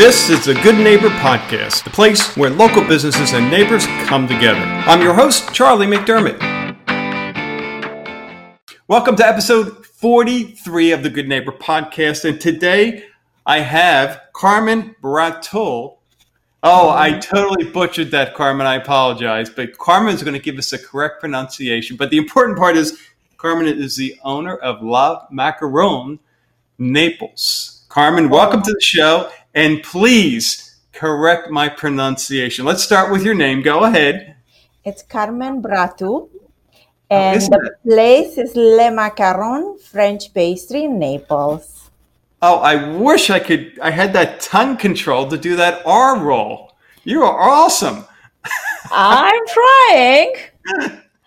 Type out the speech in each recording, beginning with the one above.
This is the Good Neighbor Podcast, the place where local businesses and neighbors come together. I'm your host, Charlie McDermott. Welcome to episode 43 of the Good Neighbor Podcast. And today I have Carmen Bratul. Oh, I totally butchered that, Carmen. I apologize. But Carmen is going to give us a correct pronunciation. But the important part is Carmen is the owner of La Macaron Naples. Carmen, welcome to the show. And please correct my pronunciation. Let's start with your name. Go ahead. It's Carmen Bratu. And the it? place is Le Macaron French Pastry in Naples. Oh, I wish I could. I had that tongue control to do that R roll. You are awesome. I'm trying.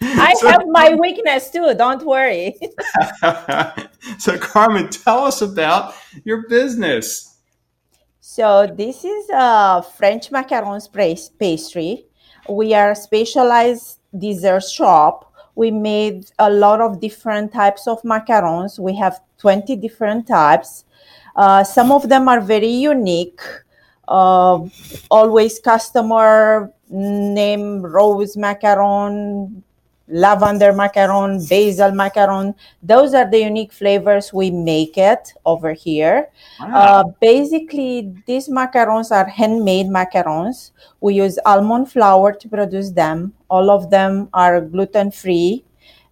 I so, have my weakness too. Don't worry. so, Carmen, tell us about your business. So this is a French macarons pastry. We are a specialized dessert shop. We made a lot of different types of macarons. We have 20 different types. Uh, some of them are very unique. Uh, always customer name rose macaron, lavender macaron, basil macaron. Those are the unique flavors we make it over here. Wow. Uh, basically, these macarons are handmade macarons. We use almond flour to produce them. All of them are gluten free.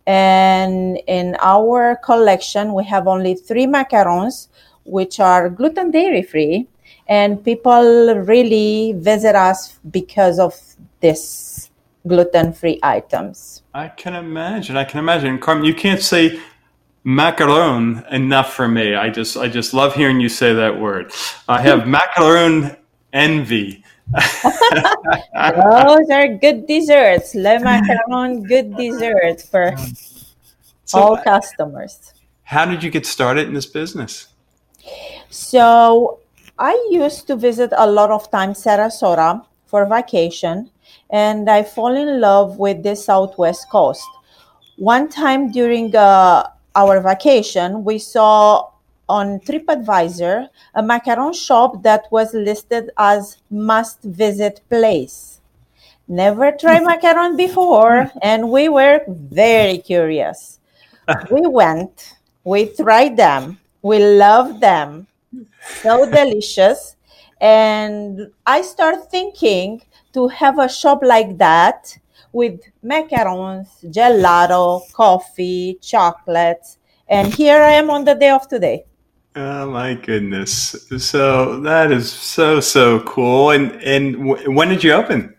And in our collection, we have only three macarons, which are gluten dairy free. And people really visit us because of this gluten free items. I can imagine. I can imagine. Carmen, you can't say macaron enough for me. I just I just love hearing you say that word. I have macaron envy. Those are good desserts. Le macaron, good dessert for so, all customers. How did you get started in this business? So I used to visit a lot of times Sarasota for vacation and I fall in love with the Southwest coast. One time during uh, our vacation, we saw on TripAdvisor a macaron shop that was listed as must visit place. Never tried macaron before, and we were very curious. we went, we tried them, we loved them, so delicious. And I start thinking to have a shop like that with macarons, gelato, coffee, chocolates. And here I am on the day of today. Oh my goodness. So that is so so cool. And and w- when did you open?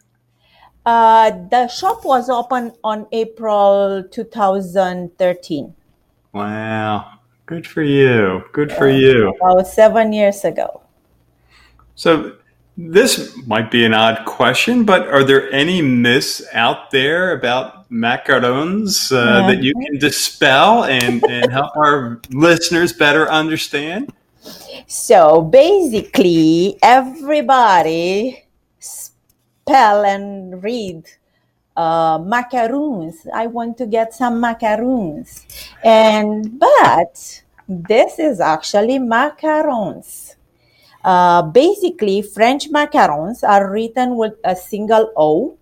Uh, the shop was open on April 2013. Wow. Good for you. Good for you. About 7 years ago. So this might be an odd question, but are there any myths out there about macarons uh, yeah. that you can dispel and, and help our listeners better understand? So basically, everybody spell and read uh, macaroons. I want to get some macaroons, and but this is actually macarons. Uh, basically, French macarons are written with a single O,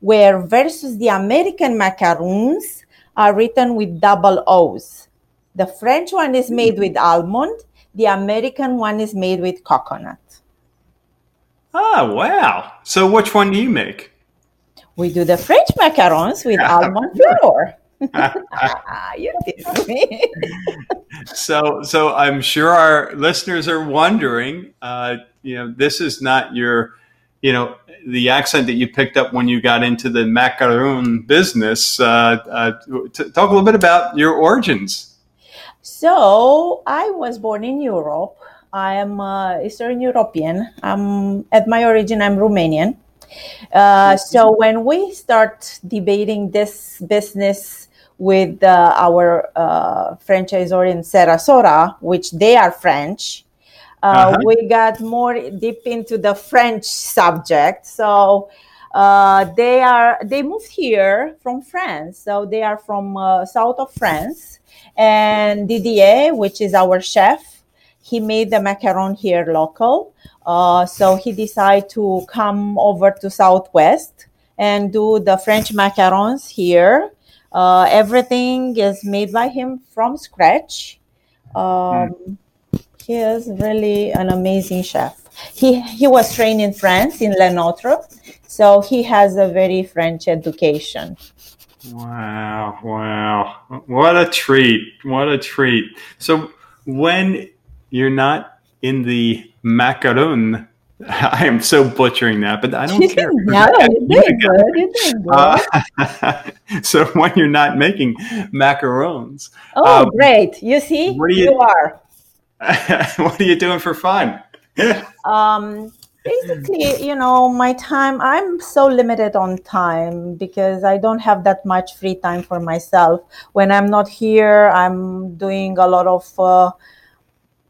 where versus the American macaroons are written with double O's. The French one is made with almond, the American one is made with coconut. Oh, wow. So, which one do you make? We do the French macarons with almond flour. you did me. so, so I'm sure our listeners are wondering. Uh, you know, this is not your, you know, the accent that you picked up when you got into the macaroon business. Uh, uh, t- talk a little bit about your origins. So, I was born in Europe. I am uh, Eastern European. I'm at my origin. I'm Romanian. Uh, so when we start debating this business with uh, our uh, franchisor in Sarasota, which they are French. Uh, uh-huh. We got more deep into the French subject. So uh, they are they moved here from France. So they are from uh, south of France, and Didier, which is our chef, he made the macaron here local. Uh, so he decided to come over to Southwest and do the French macarons here. Uh, everything is made by him from scratch. Um. He is really an amazing chef. He he was trained in France in Le Notre, so he has a very French education. Wow, wow. What a treat. What a treat. So when you're not in the macaron, I am so butchering that, but I don't care. no, you're good. Good. Uh, so when you're not making macarons. Oh, um, great. You see, what are you, you are. what are you doing for fun? um, basically, you know, my time, I'm so limited on time because I don't have that much free time for myself. When I'm not here, I'm doing a lot of, uh,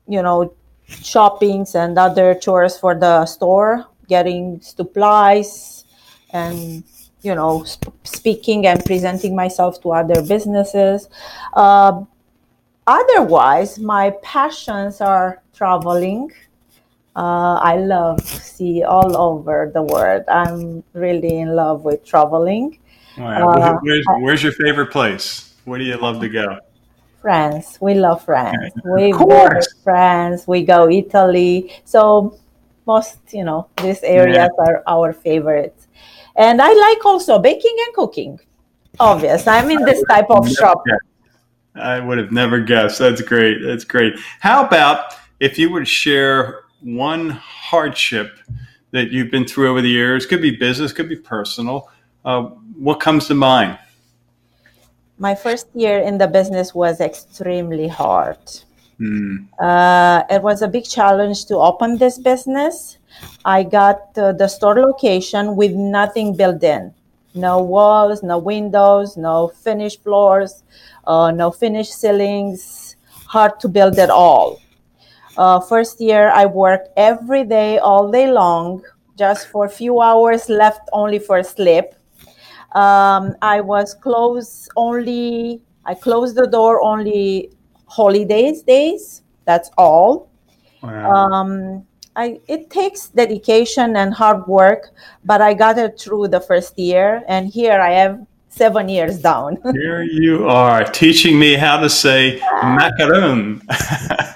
you know, shoppings and other chores for the store, getting supplies and, you know, sp- speaking and presenting myself to other businesses. Uh, otherwise, my passions are traveling uh, I love see all over the world. I'm really in love with traveling. Uh, where's, where's, your favorite place? Where do you love to go? France. We love France. We go France. We go Italy. So most, you know, these areas yeah. are our favorites. And I like also baking and cooking. Obvious. I'm in this type of shop. I would have never guessed. That's great. That's great. How about if you would share one hardship that you've been through over the years? Could be business, could be personal. Uh, what comes to mind? My first year in the business was extremely hard. Mm. Uh, it was a big challenge to open this business. I got uh, the store location with nothing built in no walls, no windows, no finished floors, uh, no finished ceilings. Hard to build it all. Uh, first year, I worked every day, all day long, just for a few hours left only for sleep. Um, I was closed only, I closed the door only holidays days. That's all. Wow. Um, I, it takes dedication and hard work, but I got it through the first year. And here I have seven years down. Here you are teaching me how to say macaron.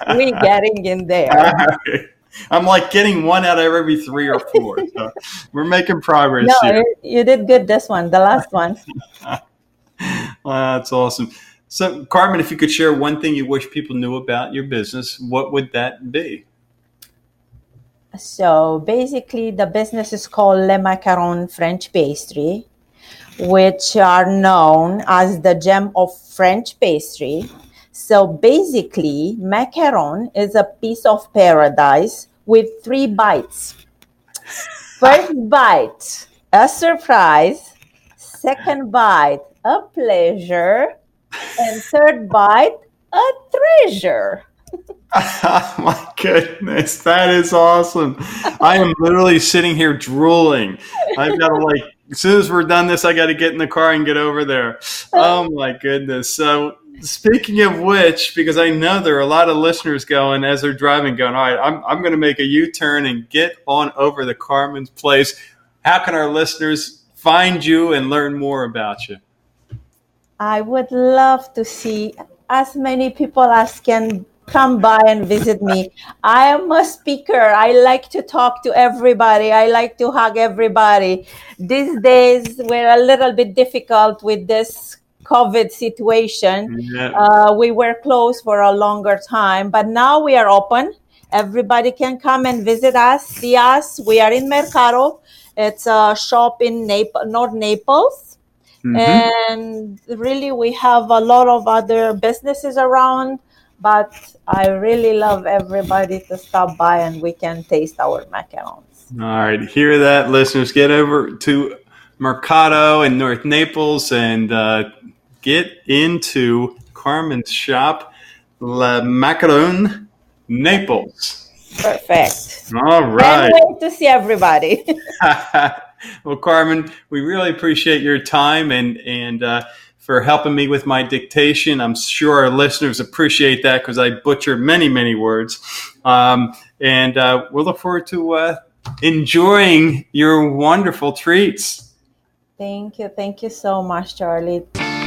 We're getting in there. I'm like getting one out of every three or four. So we're making progress no, here. You did good this one, the last one. well, that's awesome. So, Carmen, if you could share one thing you wish people knew about your business, what would that be? So, basically, the business is called Le Macaron French Pastry which are known as the gem of French pastry. So basically, macaron is a piece of paradise with three bites. First bite, a surprise. Second bite, a pleasure. And third bite, a treasure. oh my goodness, that is awesome. I am literally sitting here drooling. I've got to like as soon as we're done this, I got to get in the car and get over there. Oh my goodness. So, speaking of which, because I know there are a lot of listeners going as they're driving, going, all right, I'm, I'm going to make a U turn and get on over the Carmen's place. How can our listeners find you and learn more about you? I would love to see as many people as can come by and visit me. I am a speaker. I like to talk to everybody. I like to hug everybody. These days were a little bit difficult with this COVID situation. Yeah. Uh, we were closed for a longer time, but now we are open. Everybody can come and visit us, see us. We are in Mercado. It's a shop in Nap- North Naples. Mm-hmm. And really, we have a lot of other businesses around but I really love everybody to stop by and we can taste our macarons. All right, hear that, listeners. Get over to Mercado in North Naples and uh, get into Carmen's shop, La Macaron Naples. Perfect. All right. Can't wait to see everybody. well, Carmen, we really appreciate your time and and. Uh, for helping me with my dictation. I'm sure our listeners appreciate that because I butcher many, many words. Um, and uh, we'll look forward to uh, enjoying your wonderful treats. Thank you. Thank you so much, Charlie.